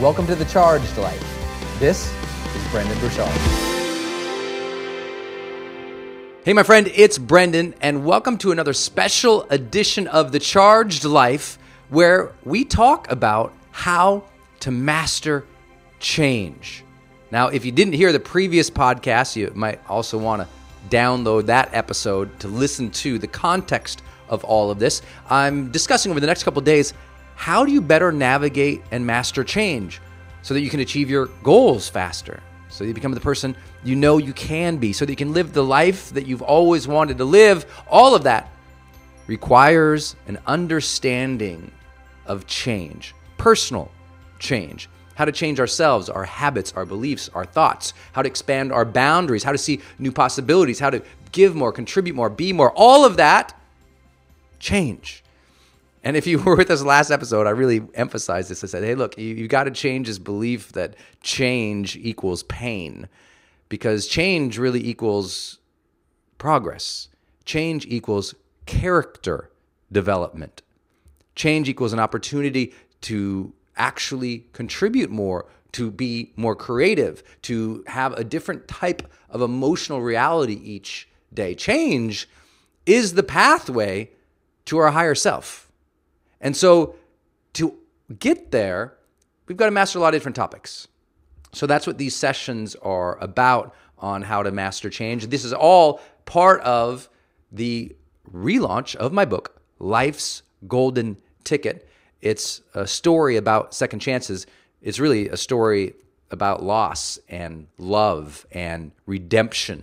Welcome to the Charged Life. This is Brendon Burchard. Hey, my friend, it's Brendon, and welcome to another special edition of the Charged Life where we talk about how to master change. Now, if you didn't hear the previous podcast, you might also want to download that episode to listen to the context of all of this. I'm discussing over the next couple days how do you better navigate and master change so that you can achieve your goals faster, so you become the person you know you can be, so that you can live the life that you've always wanted to live. All of that requires an understanding of change, personal change, how to change ourselves, our habits, our beliefs, our thoughts, how to expand our boundaries, how to see new possibilities, how to give more, contribute more, be more. All of that change. And if you were with us last episode, I really emphasized this. I said, hey, look, you, you got to change this belief that change equals pain because change really equals progress. Change equals character development. Change equals an opportunity to actually contribute more, to be more creative, to have a different type of emotional reality each day. Change is the pathway to our higher self. And so to get there, we've got to master a lot of different topics. So that's what these sessions are about on how to master change. This is all part of the relaunch of my book, Life's Golden Ticket. It's a story about second chances. It's really a story about loss and love and redemption.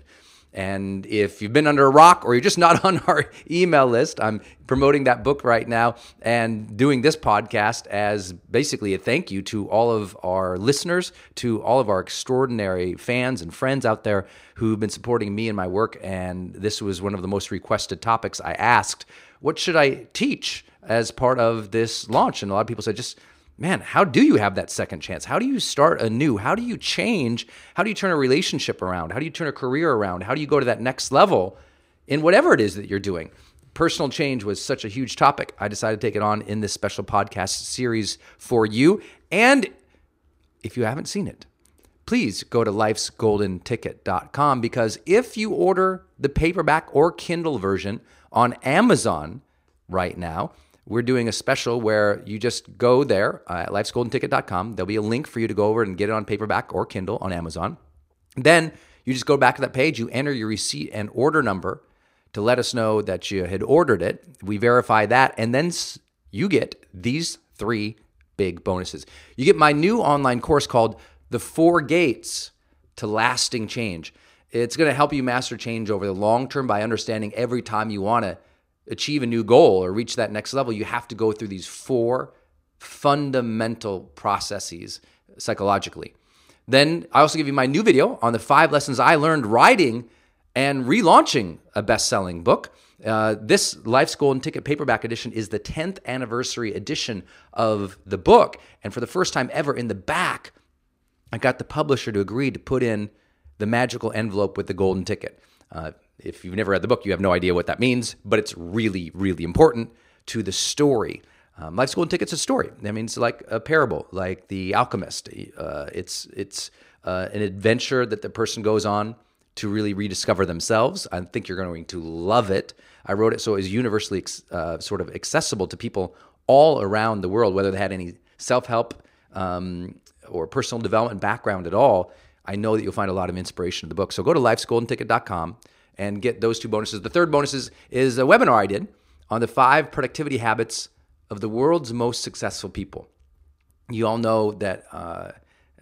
And if you've been under a rock or you're just not on our email list, I'm promoting that book right now and doing this podcast as basically a thank you to all of our listeners, to all of our extraordinary fans and friends out there who've been supporting me and my work. And this was one of the most requested topics I asked. What should I teach as part of this launch? And a lot of people said, just man, how do you have that second chance? How do you start anew? How do you change? How do you turn a relationship around? How do you turn a career around? How do you go to that next level in whatever it is that you're doing? Personal change was such a huge topic. I decided to take it on in this special podcast series for you. And if you haven't seen it, please go to lifesgoldenticket.com because if you order the paperback or Kindle version on Amazon right now, we're doing a special where you just go there uh, at lifesgoldenticket.com. There'll be a link for you to go over and get it on paperback or Kindle on Amazon. Then you just go back to that page, you enter your receipt and order number to let us know that you had ordered it. We verify that, and then you get these three big bonuses. You get my new online course called The Four Gates to Lasting Change. It's going to help you master change over the long term by understanding every time you want to achieve a new goal or reach that next level, you have to go through these four fundamental processes psychologically. Then I also give you my new video on the five lessons I learned writing and relaunching a best selling book. Uh, this Life's Golden Ticket paperback edition is the 10th anniversary edition of the book. And for the first time ever in the back, I got the publisher to agree to put in the magical envelope with the golden ticket. Uh, if you've never read the book, you have no idea what that means, but it's really, really important to the story. Um, Life's Golden Ticket's a story. That means like a parable, like The Alchemist. Uh, it's it's uh, an adventure that the person goes on to really rediscover themselves. I think you're going to love it. I wrote it so it was universally uh, sort of accessible to people all around the world, whether they had any self help um, or personal development background at all. I know that you'll find a lot of inspiration in the book. So go to lifesgoldenticket.com and get those two bonuses. The third bonus is, is a webinar I did on the five productivity habits of the world's most successful people. You all know that uh,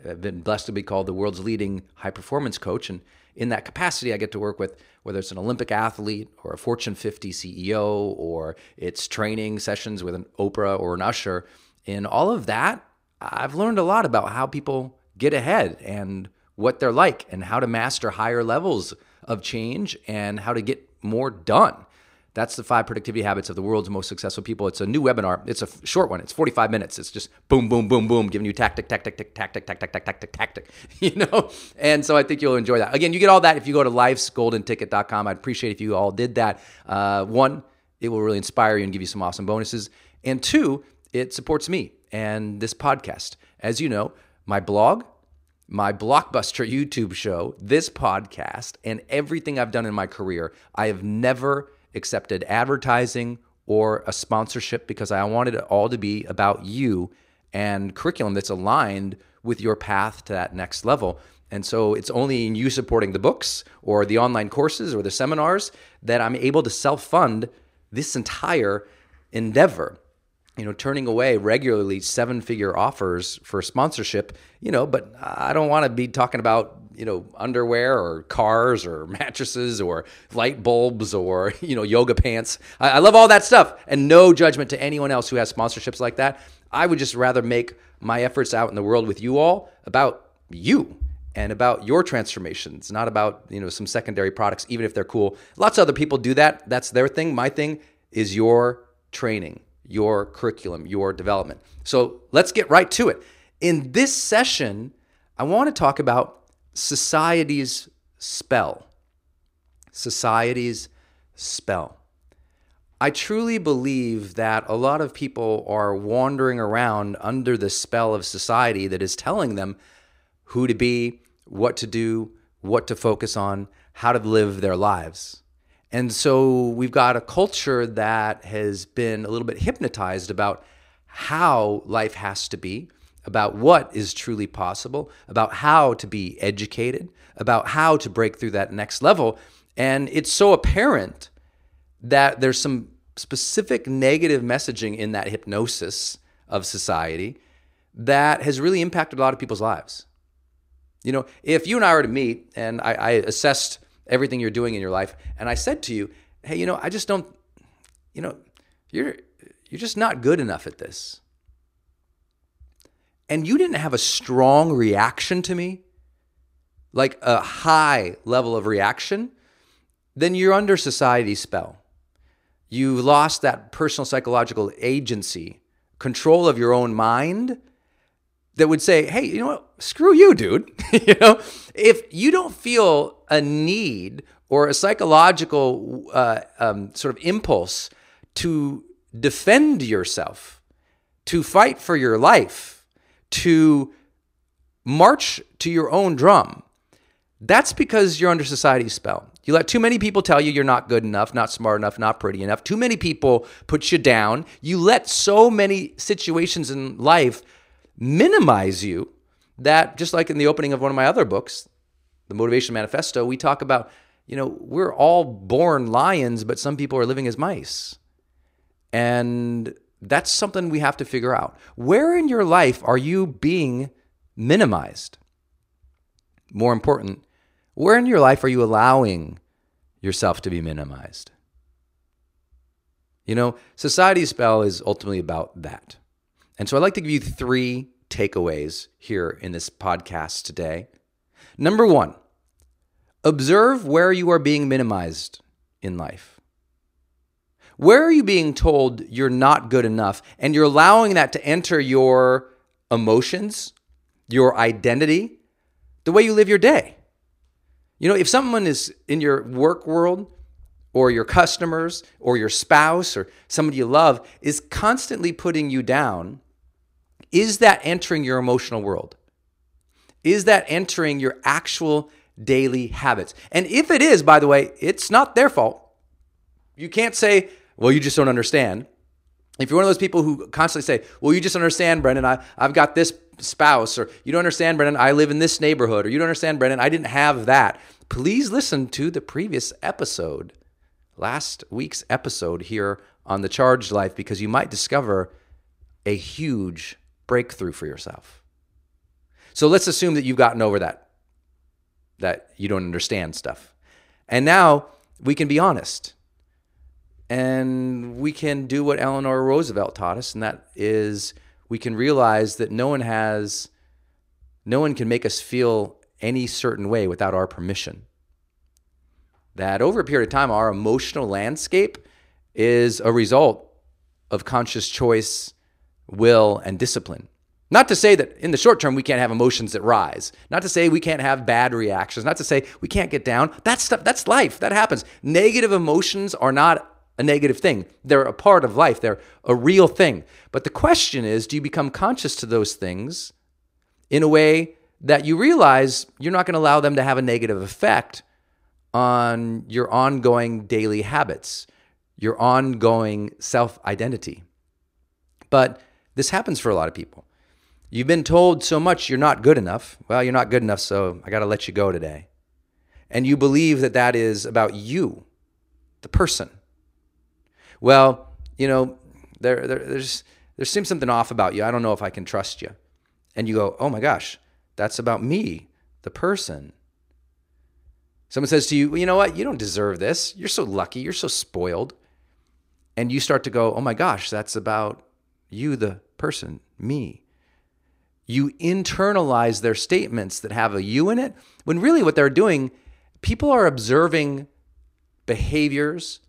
I've been blessed to be called the world's leading high performance coach. And in that capacity, I get to work with whether it's an Olympic athlete or a Fortune 50 CEO or it's training sessions with an Oprah or an Usher. In all of that, I've learned a lot about how people get ahead and what they're like and how to master higher levels of change and how to get more done. That's the five productivity habits of the world's most successful people. It's a new webinar. It's a short one. It's 45 minutes. It's just boom, boom, boom, boom, giving you tactic, tactic, tactic, tactic, tactic, tactic, tactic, tactic, you know? And so I think you'll enjoy that. Again, you get all that if you go to lifesgoldenticket.com. I'd appreciate if you all did that. Uh, one, it will really inspire you and give you some awesome bonuses. And two, it supports me and this podcast. As you know, my blog, my blockbuster YouTube show, this podcast, and everything I've done in my career, I have never accepted advertising or a sponsorship because I wanted it all to be about you and curriculum that's aligned with your path to that next level. And so it's only in you supporting the books or the online courses or the seminars that I'm able to self fund this entire endeavor you know, turning away regularly seven figure offers for sponsorship, you know, but I don't want to be talking about, you know, underwear or cars or mattresses or light bulbs or, you know, yoga pants. I, I love all that stuff and no judgment to anyone else who has sponsorships like that. I would just rather make my efforts out in the world with you all about you and about your transformations, not about, you know, some secondary products, even if they're cool. Lots of other people do that. That's their thing. My thing is your training your curriculum, your development. So let's get right to it. In this session, I want to talk about society's spell. Society's spell. I truly believe that a lot of people are wandering around under the spell of society that is telling them who to be, what to do, what to focus on, how to live their lives. And so we've got a culture that has been a little bit hypnotized about how life has to be about what is truly possible, about how to be educated, about how to break through that next level. And it's so apparent that there's some specific negative messaging in that hypnosis of society that has really impacted a lot of people's lives. You know, if you and I were to meet and I, I assessed everything you're doing in your life, and I said to you, hey, you know, I just don't, you know, you're you're just not good enough at this. And you didn't have a strong reaction to me, like a high level of reaction, then you're under society's spell. You've lost that personal psychological agency, control of your own mind that would say, hey, you know what? Screw you, dude. you know, if you don't feel a need or a psychological uh, um, sort of impulse to defend yourself, to fight for your life, to march to your own drum, that's because you're under society's spell. You let too many people tell you you're not good enough, not smart enough, not pretty enough. Too many people put you down. You let so many situations in life minimize you that, just like in the opening of one of my other books, The Motivation Manifesto, we talk about, you know, we're all born lions, but some people are living as mice. And that's something we have to figure out. Where in your life are you being minimized? More important, where in your life are you allowing yourself to be minimized? You know, society's spell is ultimately about that. And so I'd like to give you three takeaways here in this podcast today. Number one, observe where you are being minimized in life. Where are you being told you're not good enough and you're allowing that to enter your emotions, your identity, the way you live your day? You know, if someone is in your work world or your customers or your spouse or somebody you love is constantly putting you down, is that entering your emotional world? Is that entering your actual daily habits? And if it is, by the way, it's not their fault. You can't say, well, you just don't understand. If you're one of those people who constantly say, well, you just understand, Brendon, I, I've got this spouse, or you don't understand, Brendon, I live in this neighborhood, or you don't understand, Brendon, I didn't have that. Please listen to the previous episode, last week's episode here on the Charged Life, because you might discover a huge breakthrough for yourself. So let's assume that you've gotten over that, that you don't understand stuff. And now we can be honest and we can do what Eleanor Roosevelt taught us, and that is we can realize that no one has, no one can make us feel any certain way without our permission. That over a period of time, our emotional landscape is a result of conscious choice, will, and discipline. Not to say that in the short term we can't have emotions that rise. Not to say we can't have bad reactions. Not to say we can't get down. That's stuff. That's life. That happens. Negative emotions are not a negative thing. They're a part of life, they're a real thing. But the question is do you become conscious to those things in a way that you realize you're not going to allow them to have a negative effect on your ongoing daily habits, your ongoing self identity? But this happens for a lot of people. You've been told so much you're not good enough. Well, you're not good enough, so I got to let you go today. And you believe that that is about you, the person well, you know, there, there there's there seems something off about you. I don't know if I can trust you. And you go, oh my gosh, that's about me, the person. Someone says to you, well, you know what? You don't deserve this. You're so lucky. You're so spoiled. And you start to go, oh my gosh, that's about you, the person, me. You internalize their statements that have a you in it, when really what they're doing, people are observing behaviors,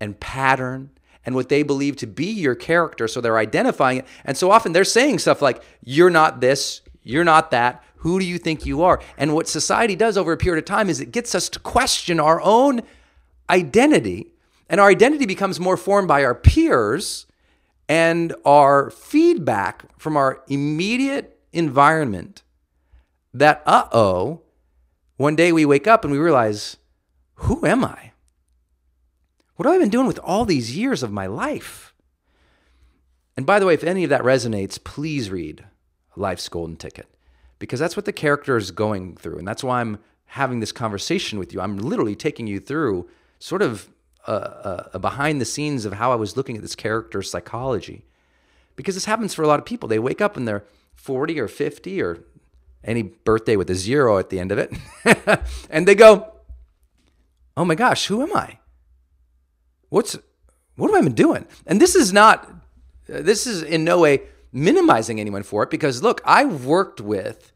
and pattern and what they believe to be your character. So they're identifying it. And so often they're saying stuff like, you're not this, you're not that. Who do you think you are? And what society does over a period of time is it gets us to question our own identity. And our identity becomes more formed by our peers and our feedback from our immediate environment that, uh oh, one day we wake up and we realize, who am I? What have I been doing with all these years of my life? And by the way, if any of that resonates, please read life's golden ticket because that's what the character is going through. And that's why I'm having this conversation with you. I'm literally taking you through sort of a, a, a behind the scenes of how I was looking at this character's psychology. Because this happens for a lot of people. They wake up and they're 40 or 50 or any birthday with a zero at the end of it. and they go, oh my gosh, who am I? What's, what have I been doing? And this is not, this is in no way minimizing anyone for it because look, I've worked with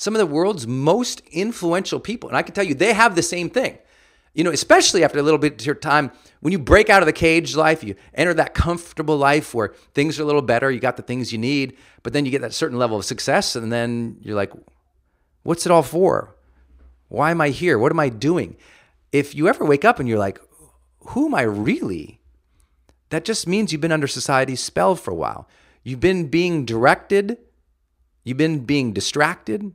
some of the world's most influential people. And I can tell you, they have the same thing. You know, especially after a little bit of time, when you break out of the cage life, you enter that comfortable life where things are a little better, you got the things you need, but then you get that certain level of success, and then you're like, what's it all for? Why am I here? What am I doing? If you ever wake up and you're like, who am I really? That just means you've been under society's spell for a while. You've been being directed, you've been being distracted,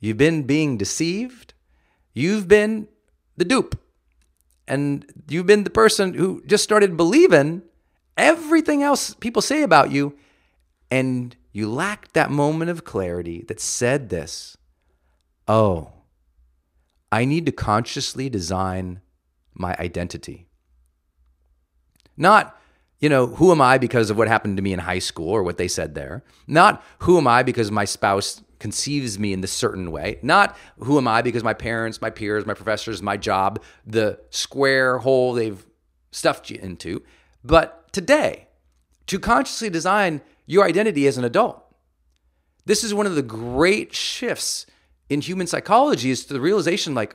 you've been being deceived, you've been the dupe. And you've been the person who just started believing everything else people say about you. And you lacked that moment of clarity that said this Oh, I need to consciously design my identity. Not, you know, who am I because of what happened to me in high school or what they said there. Not who am I because my spouse conceives me in this certain way. Not who am I because my parents, my peers, my professors, my job, the square hole they've stuffed you into. But today, to consciously design your identity as an adult. This is one of the great shifts in human psychology is the realization like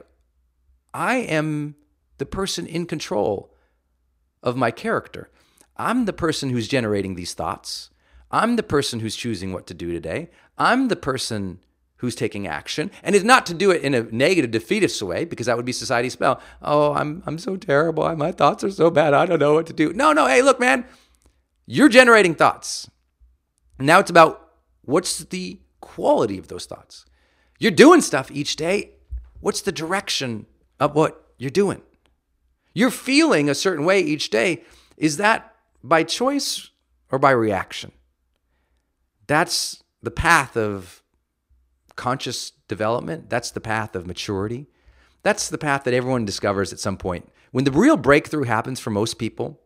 I am the person in control of my character. I'm the person who's generating these thoughts. I'm the person who's choosing what to do today. I'm the person who's taking action. And it's not to do it in a negative, defeatist way, because that would be society's spell. Oh, I'm, I'm so terrible. My thoughts are so bad. I don't know what to do. No, no. Hey, look, man, you're generating thoughts. Now it's about what's the quality of those thoughts. You're doing stuff each day. What's the direction of what you're doing? You're feeling a certain way each day. Is that by choice or by reaction? That's the path of conscious development. That's the path of maturity. That's the path that everyone discovers at some point. When the real breakthrough happens for most people,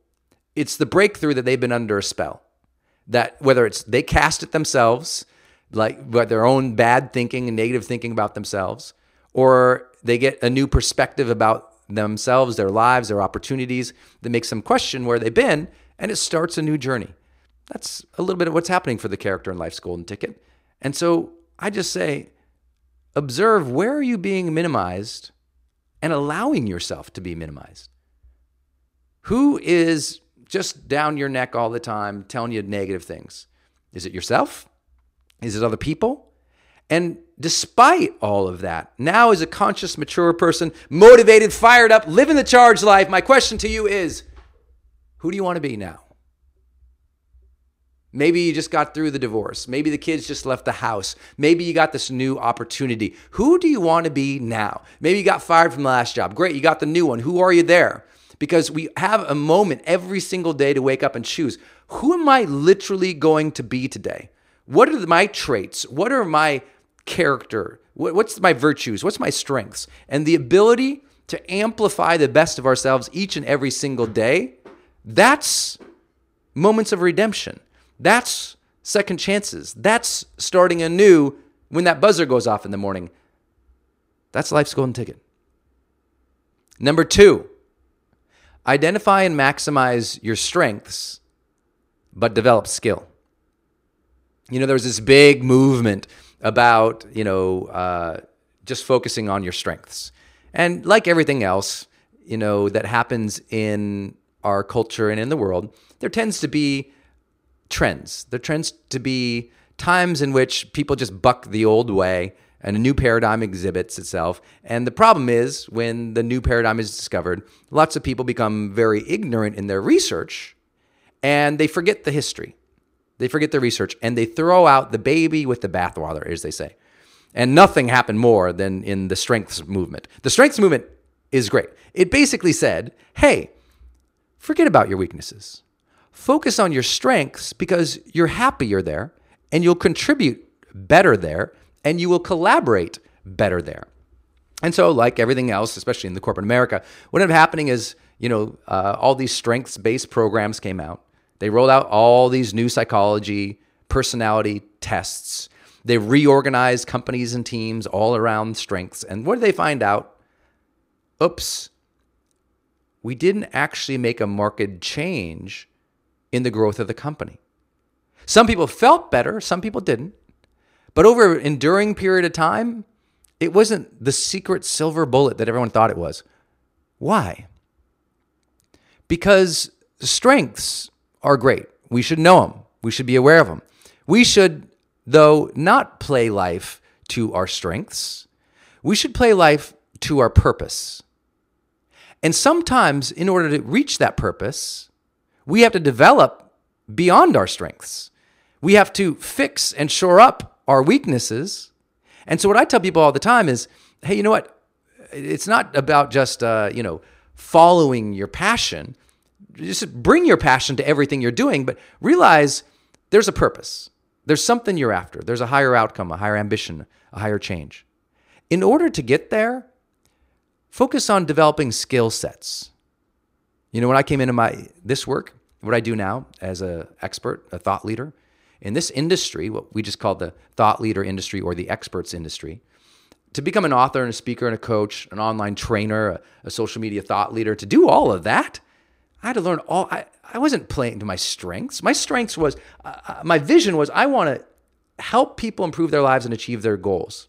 it's the breakthrough that they've been under a spell. That whether it's they cast it themselves, like by their own bad thinking and negative thinking about themselves, or they get a new perspective about themselves, their lives, their opportunities that makes them question where they've been, and it starts a new journey. That's a little bit of what's happening for the character in Life's Golden Ticket. And so I just say, observe where are you being minimized and allowing yourself to be minimized? Who is just down your neck all the time telling you negative things? Is it yourself? Is it other people? And despite all of that, now as a conscious, mature person, motivated, fired up, living the charged life, my question to you is who do you want to be now? Maybe you just got through the divorce. Maybe the kids just left the house. Maybe you got this new opportunity. Who do you want to be now? Maybe you got fired from the last job. Great, you got the new one. Who are you there? Because we have a moment every single day to wake up and choose who am I literally going to be today? What are my traits? What are my character? What's my virtues? What's my strengths? And the ability to amplify the best of ourselves each and every single day, that's moments of redemption. That's second chances. That's starting anew when that buzzer goes off in the morning. That's life's golden ticket. Number two, identify and maximize your strengths, but develop skill. You know, there was this big movement about, you know, uh, just focusing on your strengths. And like everything else, you know, that happens in our culture and in the world, there tends to be trends. There tends to be times in which people just buck the old way and a new paradigm exhibits itself. And the problem is when the new paradigm is discovered, lots of people become very ignorant in their research and they forget the history. They forget the research and they throw out the baby with the bathwater, as they say. And nothing happened more than in the strengths movement. The strengths movement is great. It basically said, hey, forget about your weaknesses. Focus on your strengths because you're happy you're there and you'll contribute better there and you will collaborate better there. And so, like everything else, especially in the corporate America, what ended up happening is, you know, uh, all these strengths based programs came out. They rolled out all these new psychology, personality tests. They reorganized companies and teams all around strengths. And what did they find out? Oops, we didn't actually make a marked change in the growth of the company. Some people felt better, some people didn't. But over an enduring period of time, it wasn't the secret silver bullet that everyone thought it was. Why? Because strengths are great. We should know them. We should be aware of them. We should, though, not play life to our strengths. We should play life to our purpose. And sometimes, in order to reach that purpose, we have to develop beyond our strengths. We have to fix and shore up our weaknesses. And so, what I tell people all the time is hey, you know what? It's not about just, uh, you know, following your passion. Just bring your passion to everything you're doing, but realize there's a purpose. There's something you're after. There's a higher outcome, a higher ambition, a higher change. In order to get there, focus on developing skill sets. You know, when I came into my this work, what I do now as an expert, a thought leader, in this industry, what we just call the thought leader industry or the experts industry, to become an author and a speaker and a coach, an online trainer, a, a social media thought leader, to do all of that, I had to learn all. I, I wasn't playing to my strengths. My strengths was, uh, uh my vision was, I want to help people improve their lives and achieve their goals.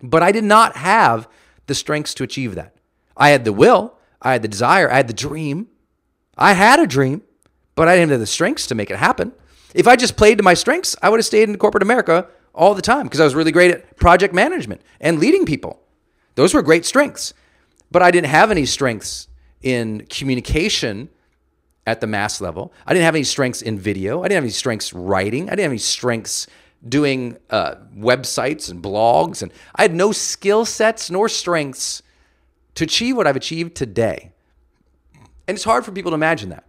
But I did not have the strengths to achieve that. I had the will, I had the desire, I had the dream. I had a dream, but I didn't have the strengths to make it happen. If I just played to my strengths, I would have stayed in corporate America all the time because I was really great at project management and leading people. Those were great strengths. But I didn't have any strengths in communication at the mass level. I didn't have any strengths in video. I didn't have any strengths writing. I didn't have any strengths doing uh, websites and blogs. And I had no skill sets nor strengths to achieve what I've achieved today. And it's hard for people to imagine that.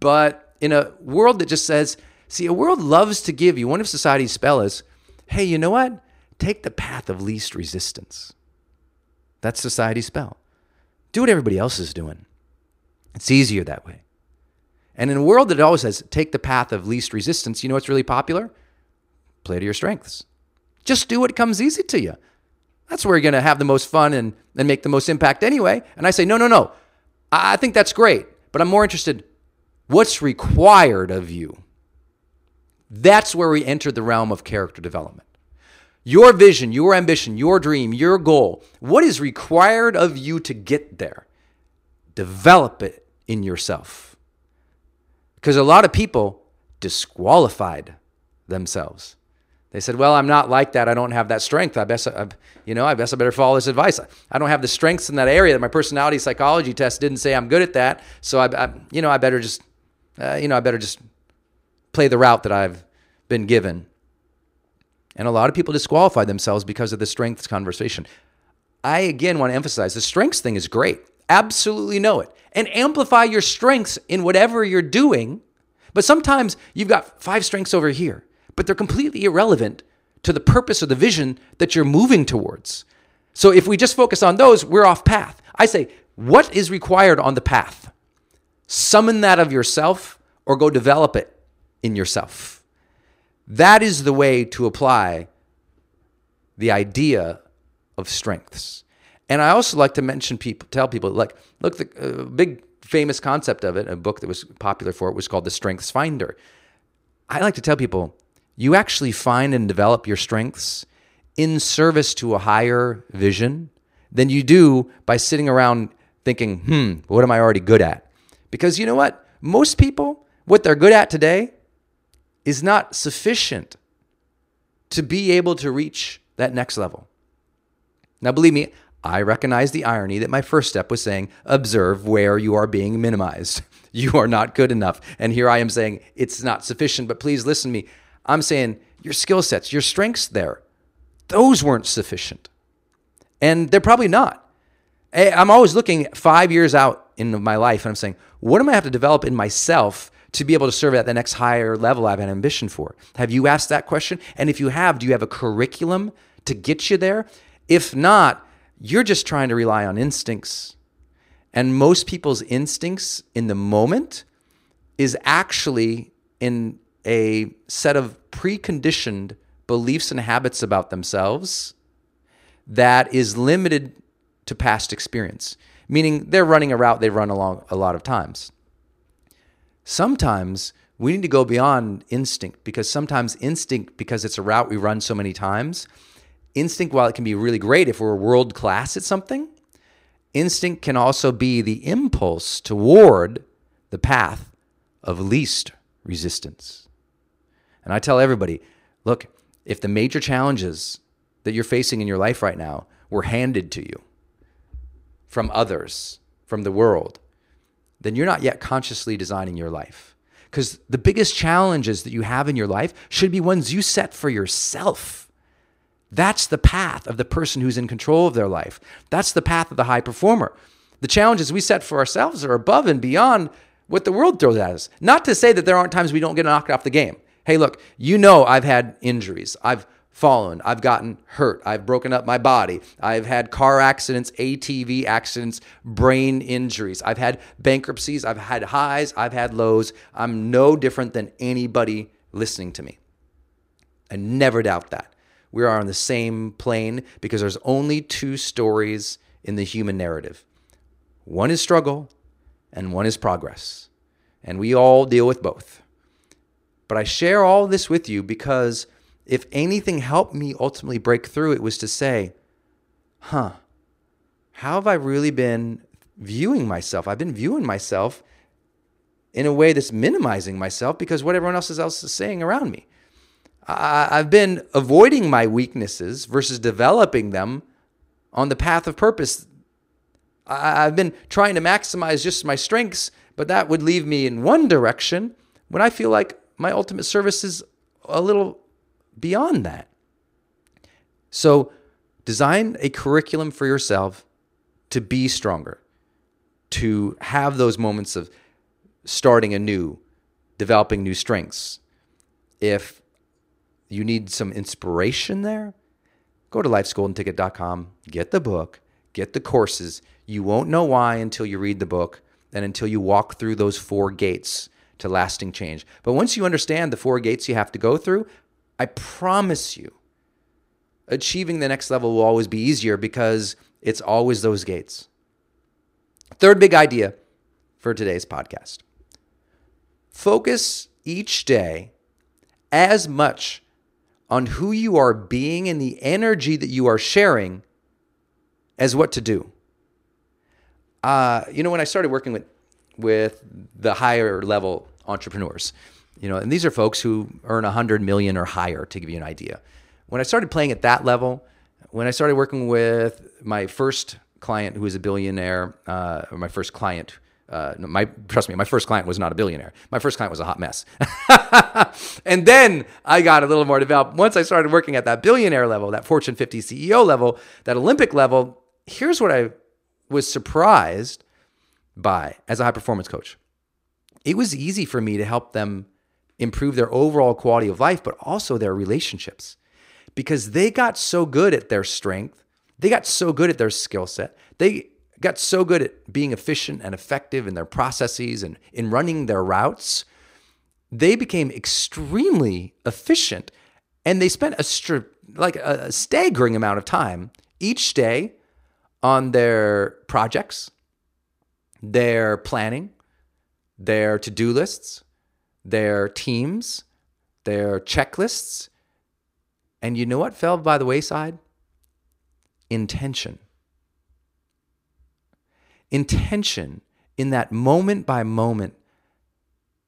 But in a world that just says, see, a world loves to give you one of society's spell is, hey, you know what? Take the path of least resistance. That's society's spell. Do what everybody else is doing. It's easier that way. And in a world that always says, take the path of least resistance, you know what's really popular? Play to your strengths. Just do what comes easy to you. That's where you're going to have the most fun and, and make the most impact anyway. And I say, no, no, no. I think that's great, but I'm more interested what's required of you. That's where we enter the realm of character development. Your vision, your ambition, your dream, your goal, what is required of you to get there? Develop it in yourself. Because a lot of people disqualified themselves. They said, "Well, I'm not like that. I don't have that strength. I best, I, you know, I best I better follow this advice. I don't have the strengths in that area. My personality psychology test didn't say I'm good at that. So I, I you know, I better just uh, you know, I better just play the route that I've been given. And a lot of people disqualify themselves because of the strengths conversation. I again want to emphasize the strengths thing is great. Absolutely know it. And amplify your strengths in whatever you're doing. But sometimes you've got five strengths over here, but they're completely irrelevant to the purpose or the vision that you're moving towards. So if we just focus on those, we're off path. I say, what is required on the path? Summon that of yourself or go develop it in yourself. That is the way to apply the idea of strengths. And I also like to mention people, tell people, like, look, the uh, big famous concept of it, a book that was popular for it was called The Strengths Finder. I like to tell people, you actually find and develop your strengths in service to a higher vision than you do by sitting around thinking, hmm, what am I already good at? Because you know what? Most people, what they're good at today is not sufficient to be able to reach that next level. Now, believe me, I recognize the irony that my first step was saying, observe where you are being minimized. You are not good enough. And here I am saying, it's not sufficient, but please listen to me. I'm saying, your skill sets, your strengths there, those weren't sufficient. And they're probably not. I'm always looking five years out in my life and I'm saying, what am I have to develop in myself to be able to serve at the next higher level I have an ambition for? Have you asked that question? And if you have, do you have a curriculum to get you there? If not, you're just trying to rely on instincts. And most people's instincts in the moment is actually in a set of preconditioned beliefs and habits about themselves that is limited to past experience, meaning they're running a route they run along a lot of times. Sometimes we need to go beyond instinct because sometimes instinct, because it's a route we run so many times, instinct, while it can be really great if we're world class at something, instinct can also be the impulse toward the path of least resistance. And I tell everybody look, if the major challenges that you're facing in your life right now were handed to you from others, from the world, then you're not yet consciously designing your life. Because the biggest challenges that you have in your life should be ones you set for yourself. That's the path of the person who's in control of their life. That's the path of the high performer. The challenges we set for ourselves are above and beyond what the world throws at us. Not to say that there aren't times we don't get knocked off the game. Hey, look, you know I've had injuries. I've fallen. I've gotten hurt. I've broken up my body. I've had car accidents, ATV accidents, brain injuries. I've had bankruptcies. I've had highs. I've had lows. I'm no different than anybody listening to me. I never doubt that. We are on the same plane because there's only two stories in the human narrative one is struggle, and one is progress. And we all deal with both. But I share all this with you because if anything helped me ultimately break through, it was to say, huh, how have I really been viewing myself? I've been viewing myself in a way that's minimizing myself because what everyone else is saying around me. I've been avoiding my weaknesses versus developing them on the path of purpose I've been trying to maximize just my strengths, but that would leave me in one direction when I feel like my ultimate service is a little beyond that. So, design a curriculum for yourself to be stronger, to have those moments of starting anew, developing new strengths. If you need some inspiration there, go to lifesgoldenticket.com, get the book, get the courses you won't know why until you read the book and until you walk through those four gates to lasting change. But once you understand the four gates you have to go through, I promise you, achieving the next level will always be easier because it's always those gates. Third big idea for today's podcast focus each day as much on who you are being and the energy that you are sharing as what to do uh, you know, when I started working with with the higher level entrepreneurs, you know, and these are folks who earn a hundred million or higher, to give you an idea. When I started playing at that level, when I started working with my first client who was a billionaire, uh, or my first client, uh, my trust me, my first client was not a billionaire. My first client was a hot mess. and then I got a little more developed. Once I started working at that billionaire level, that Fortune 50 CEO level, that Olympic level, here's what I was surprised by as a high performance coach. It was easy for me to help them improve their overall quality of life, but also their relationships because they got so good at their strength. They got so good at their skill set. They got so good at being efficient and effective in their processes and in running their routes. They became extremely efficient and they spent a stri- like a staggering amount of time each day on their projects, their planning, their to do lists, their teams, their checklists. And you know what fell by the wayside? Intention. Intention in that moment by moment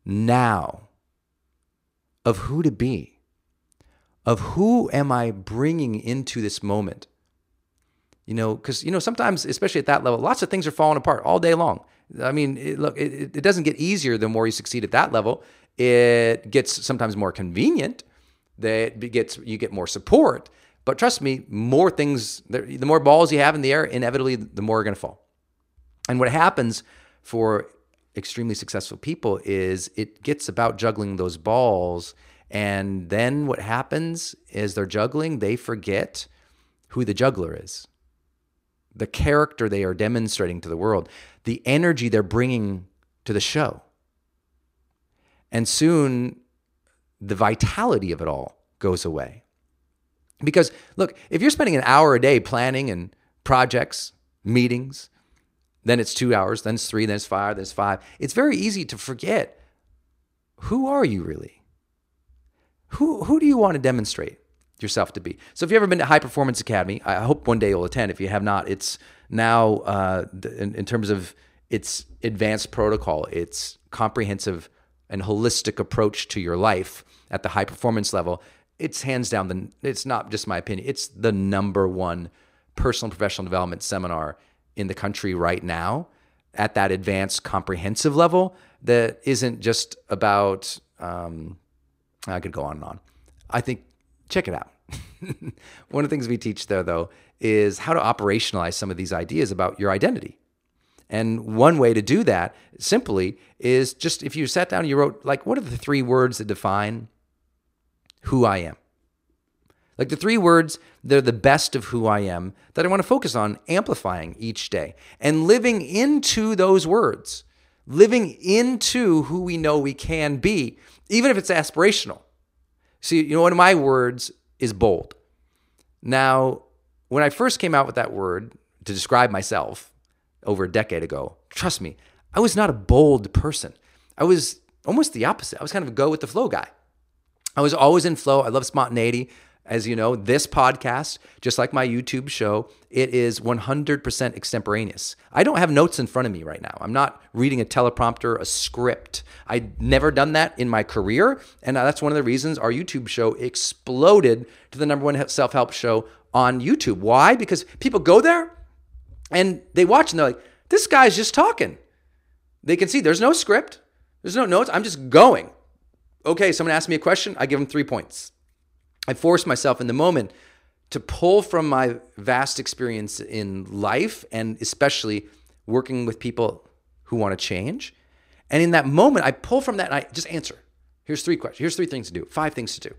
now of who to be, of who am I bringing into this moment you know, because you know sometimes, especially at that level, lots of things are falling apart all day long. I mean, it, look, it, it doesn't get easier the more you succeed at that level. It gets sometimes more convenient. That gets you get more support. But trust me, more things, the more balls you have in the air, inevitably the more are going to fall. And what happens for extremely successful people is it gets about juggling those balls. And then what happens is they're juggling, they forget who the juggler is, the character they are demonstrating to the world, the energy they're bringing to the show. And soon the vitality of it all goes away. Because look, if you're spending an hour a day planning and projects, meetings, then it's two hours, then it's three, then it's five, then it's five. It's very easy to forget who are you really? Who, who do you want to demonstrate yourself to be? So if you've ever been to High Performance Academy, I hope one day you'll attend. If you have not, it's now uh, in, in terms of its advanced protocol, its comprehensive and holistic approach to your life at the high performance level. It's hands down the. It's not just my opinion. It's the number one personal and professional development seminar in the country right now at that advanced comprehensive level that isn't just about um, i could go on and on i think check it out. One of the things we teach there though is how to operationalize some of these ideas about your identity. And one way to do that simply is just if you sat down and you wrote like what are the three words that define who i am? Like the three words, they're the best of who I am that I want to focus on amplifying each day and living into those words, living into who we know we can be, even if it's aspirational. See, you know, one of my words is bold. Now, when I first came out with that word to describe myself over a decade ago, trust me, I was not a bold person. I was almost the opposite. I was kind of a go with the flow guy. I was always in flow. I love spontaneity. As you know, this podcast, just like my YouTube show, it is 100% extemporaneous. I don't have notes in front of me right now. I'm not reading a teleprompter, a script. I've never done that in my career. And that's one of the reasons our YouTube show exploded to the number one self help show on YouTube. Why? Because people go there and they watch and they're like, this guy's just talking. They can see there's no script, there's no notes. I'm just going. Okay, someone asks me a question, I give them three points. I forced myself in the moment to pull from my vast experience in life and especially working with people who want to change. And in that moment, I pull from that and I just answer. Here's three questions. Here's three things to do, five things to do.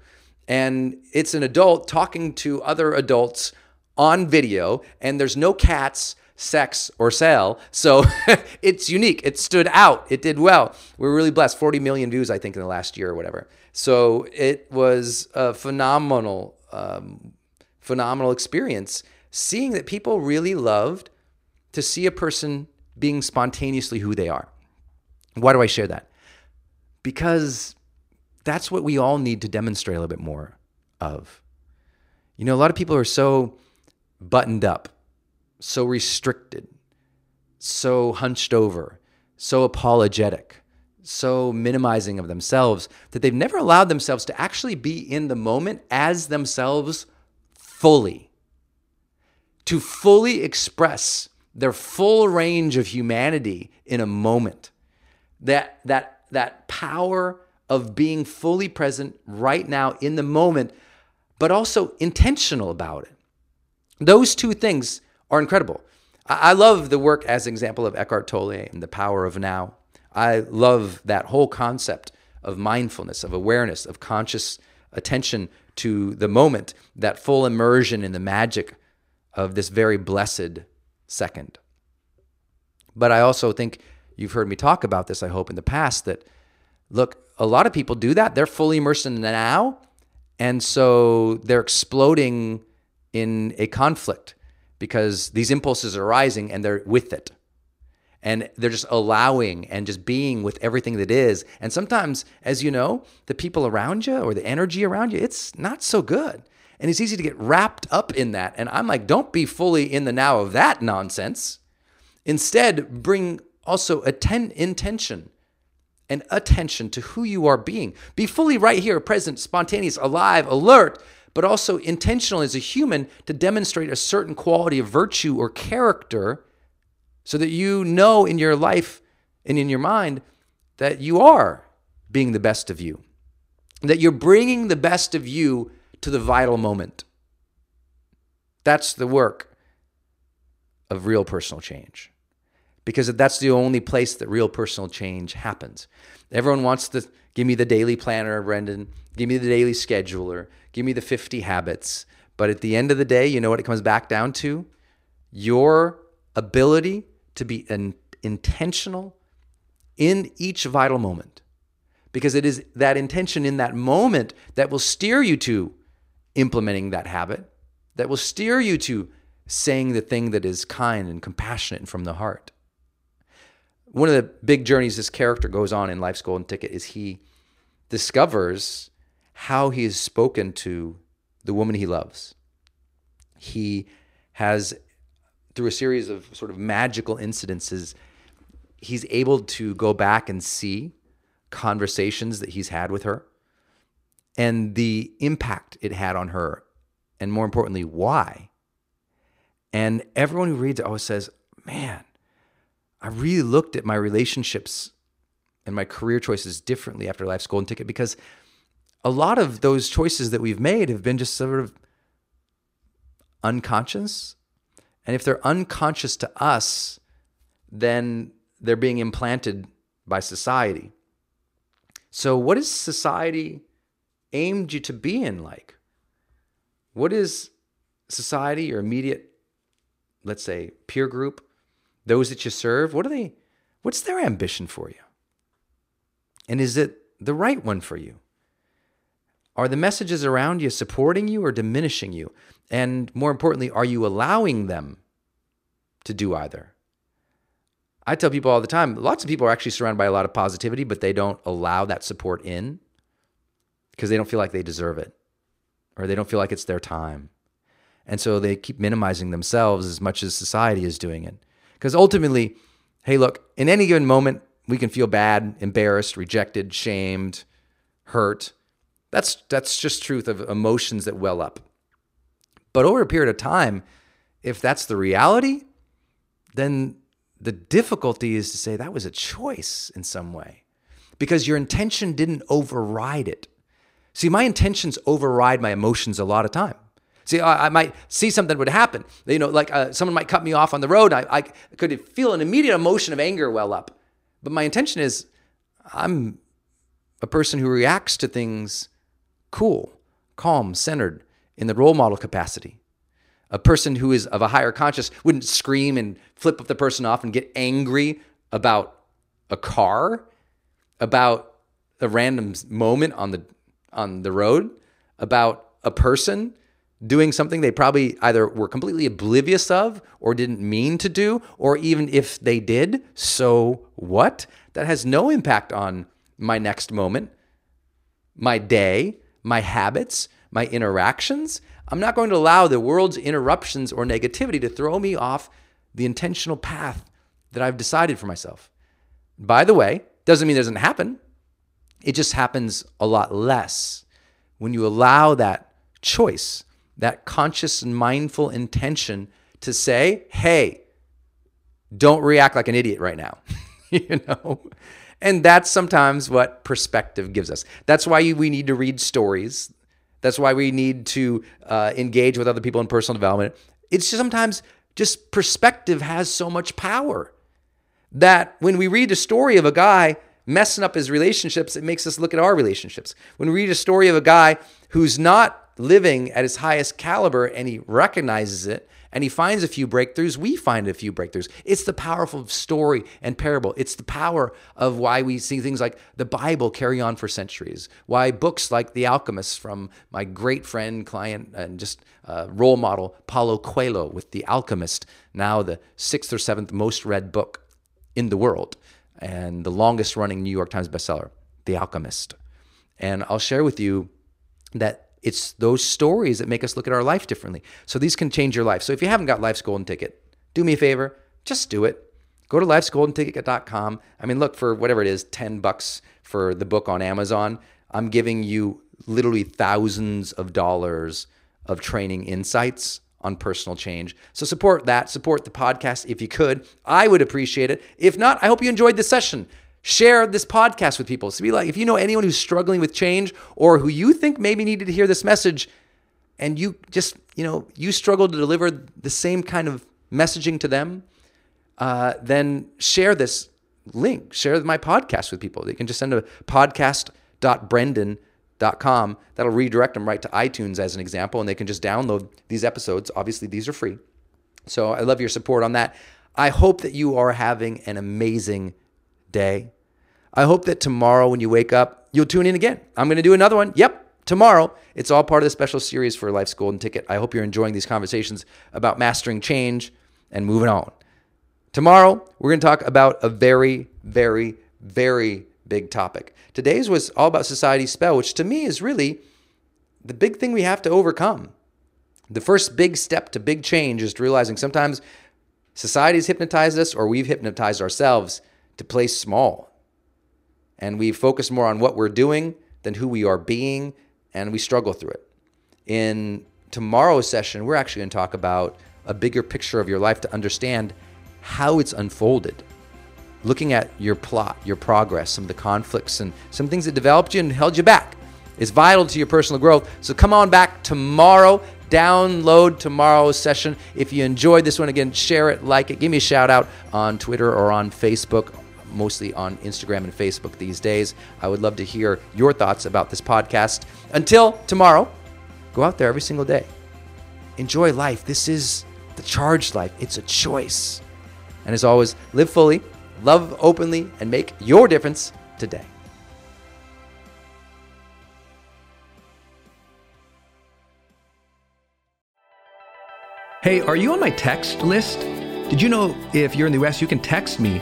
And it's an adult talking to other adults on video, and there's no cats, sex, or sale. So it's unique. It stood out. It did well. We're really blessed. 40 million views, I think, in the last year or whatever. So it was a phenomenal, um, phenomenal experience seeing that people really loved to see a person being spontaneously who they are. Why do I share that? Because that's what we all need to demonstrate a little bit more of. You know, a lot of people are so buttoned up, so restricted, so hunched over, so apologetic so minimizing of themselves that they've never allowed themselves to actually be in the moment as themselves fully, to fully express their full range of humanity in a moment. That, that, that power of being fully present right now in the moment, but also intentional about it. Those two things are incredible. I love the work as an example of Eckhart Tolle and the power of now. I love that whole concept of mindfulness, of awareness, of conscious attention to the moment, that full immersion in the magic of this very blessed second. But I also think you've heard me talk about this, I hope, in the past that, look, a lot of people do that. They're fully immersed in the now. And so they're exploding in a conflict because these impulses are rising and they're with it and they're just allowing and just being with everything that is. And sometimes, as you know, the people around you or the energy around you, it's not so good. And it's easy to get wrapped up in that. And I'm like, don't be fully in the now of that nonsense. Instead, bring also atten- intention and attention to who you are being. Be fully right here, present, spontaneous, alive, alert, but also intentional as a human to demonstrate a certain quality of virtue or character so that you know in your life and in your mind that you are being the best of you, that you're bringing the best of you to the vital moment. That's the work of real personal change. because that's the only place that real personal change happens. Everyone wants to give me the daily planner, Brendon, give me the daily scheduler, give me the 50 habits. But at the end of the day, you know what it comes back down to? Your ability to be an intentional in each vital moment. Because it is that intention in that moment that will steer you to implementing that habit, that will steer you to saying the thing that is kind and compassionate and from the heart. One of the big journeys this character goes on in Life's Golden Ticket is he discovers how he has spoken to the woman he loves. He has, through a series of sort of magical incidences, he's able to go back and see conversations that he's had with her and the impact it had on her, and more importantly, why. And everyone who reads it always says, Man, I really looked at my relationships and my career choices differently after Life's Golden Ticket because a lot of those choices that we've made have been just sort of unconscious. And if they're unconscious to us, then they're being implanted by society. So, what is society aimed you to be in like? What is society, your immediate, let's say, peer group, those that you serve? What are they? What's their ambition for you? And is it the right one for you? Are the messages around you supporting you or diminishing you? And more importantly, are you allowing them to do either? I tell people all the time lots of people are actually surrounded by a lot of positivity, but they don't allow that support in because they don't feel like they deserve it or they don't feel like it's their time. And so they keep minimizing themselves as much as society is doing it. Because ultimately, hey, look, in any given moment, we can feel bad, embarrassed, rejected, shamed, hurt. That's that's just truth of emotions that well up. But over a period of time, if that's the reality, then the difficulty is to say that was a choice in some way because your intention didn't override it. See, my intentions override my emotions a lot of time. See, I, I might see something would happen. You know, like uh, someone might cut me off on the road. I, I could feel an immediate emotion of anger well up. But my intention is I'm a person who reacts to things cool, calm, centered in the role model capacity. A person who is of a higher conscious wouldn't scream and flip the person off and get angry about a car, about a random moment on the on the road, about a person doing something they probably either were completely oblivious of or didn't mean to do, or even if they did, so what? That has no impact on my next moment, my day, my habits, my interactions. I'm not going to allow the world's interruptions or negativity to throw me off the intentional path that I've decided for myself. By the way, doesn't mean it doesn't happen. It just happens a lot less when you allow that choice, that conscious and mindful intention to say, hey, don't react like an idiot right now. you know? And that's sometimes what perspective gives us. That's why we need to read stories that's why we need to uh, engage with other people in personal development. It's just sometimes just perspective has so much power that when we read a story of a guy messing up his relationships, it makes us look at our relationships. When we read a story of a guy who's not living at his highest caliber and he recognizes it and he finds a few breakthroughs, we find a few breakthroughs. It's the powerful story and parable. It's the power of why we see things like the Bible carry on for centuries, why books like The Alchemist from my great friend, client, and just uh, role model, Paulo Coelho with The Alchemist, now the sixth or seventh most read book in the world and the longest running New York Times bestseller, The Alchemist. And I'll share with you that it's those stories that make us look at our life differently. So these can change your life. So if you haven't got Life's Golden Ticket, do me a favor, just do it. Go to lifesgoldenticket.com. I mean, look for whatever it is, 10 bucks for the book on Amazon. I'm giving you literally thousands of dollars of training insights on personal change. So support that, support the podcast if you could. I would appreciate it. If not, I hope you enjoyed this session. Share this podcast with people. So be like, if you know anyone who's struggling with change or who you think maybe needed to hear this message, and you just, you know, you struggle to deliver the same kind of messaging to them, uh, then share this link, share my podcast with people. They can just send a podcast.brendon.com. That'll redirect them right to iTunes as an example, and they can just download these episodes. Obviously, these are free. So I love your support on that. I hope that you are having an amazing day. I hope that tomorrow when you wake up, you'll tune in again. I'm going to do another one. Yep, tomorrow. It's all part of the special series for Life's Golden Ticket. I hope you're enjoying these conversations about mastering change and moving on. Tomorrow, we're going to talk about a very, very, very big topic. Today's was all about society's spell, which to me is really the big thing we have to overcome. The first big step to big change is realizing sometimes society's hypnotized us or we've hypnotized ourselves to play small. And we focus more on what we're doing than who we are being, and we struggle through it. In tomorrow's session, we're actually going to talk about a bigger picture of your life to understand how it's unfolded. Looking at your plot, your progress, some of the conflicts, and some things that developed you and held you back is vital to your personal growth. So come on back tomorrow. Download tomorrow's session. If you enjoyed this one, again, share it, like it, give me a shout out on Twitter or on Facebook, mostly on Instagram and Facebook these days. I would love to hear your thoughts about this podcast. Until tomorrow, go out there every single day. Enjoy life. This is the charged life, it's a choice. And as always, live fully, love openly, and make your difference today. Hey, are you on my text list? Did you know if you're in the US, you can text me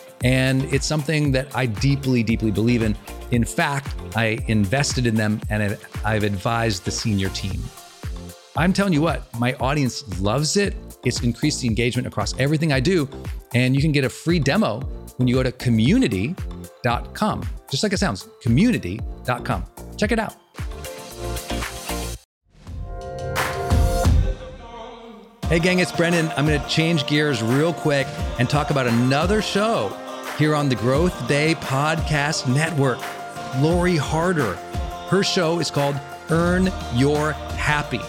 And it's something that I deeply, deeply believe in. In fact, I invested in them and I've advised the senior team. I'm telling you what, my audience loves it. It's increased the engagement across everything I do. And you can get a free demo when you go to community.com, just like it sounds community.com. Check it out. Hey, gang, it's Brendon. I'm going to change gears real quick and talk about another show here on the Growth Day Podcast Network. Lori Harder. Her show is called Earn Your Happy.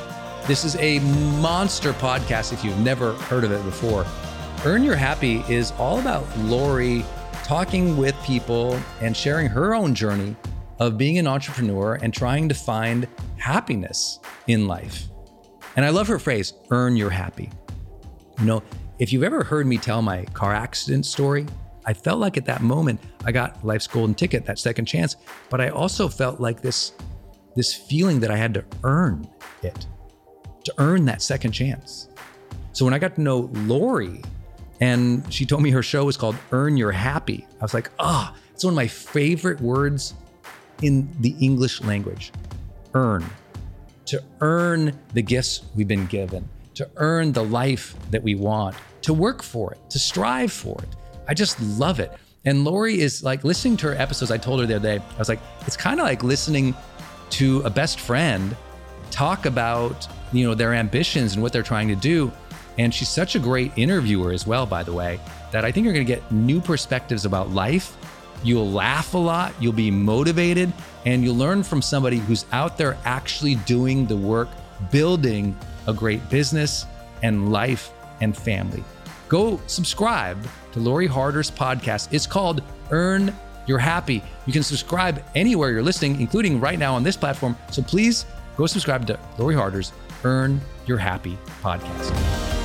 This is a monster podcast if you've never heard of it before. Earn Your Happy is all about Lori talking with people and sharing her own journey of being an entrepreneur and trying to find happiness in life. And I love her phrase, earn your happy. You know, If you've ever heard me tell my car accident story, I felt like at that moment I got life's golden ticket, that second chance, but I also felt like this this feeling that I had to earn it, to earn that second chance. So when I got to know Lori and she told me her show was called Earn Your Happy, I was like, ah, oh, it's one of my favorite words in the English language. Earn. To earn the gifts we've been given, to earn the life that we want, to work for it, to strive for it. I just love it. And Lori is like listening to her episodes. I told her the other day, I was like, it's kind of like listening to a best friend talk about, you know, their ambitions and what they're trying to do. And she's such a great interviewer as well, by the way, that I think you're going to get new perspectives about life. You'll laugh a lot, you'll be motivated, and you'll learn from somebody who's out there actually doing the work, building a great business and life and family. Go subscribe to Lori Harder's podcast. It's called Earn Your Happy. You can subscribe anywhere you're listening, including right now on this platform. So please go subscribe to Lori Harder's Earn Your Happy podcast.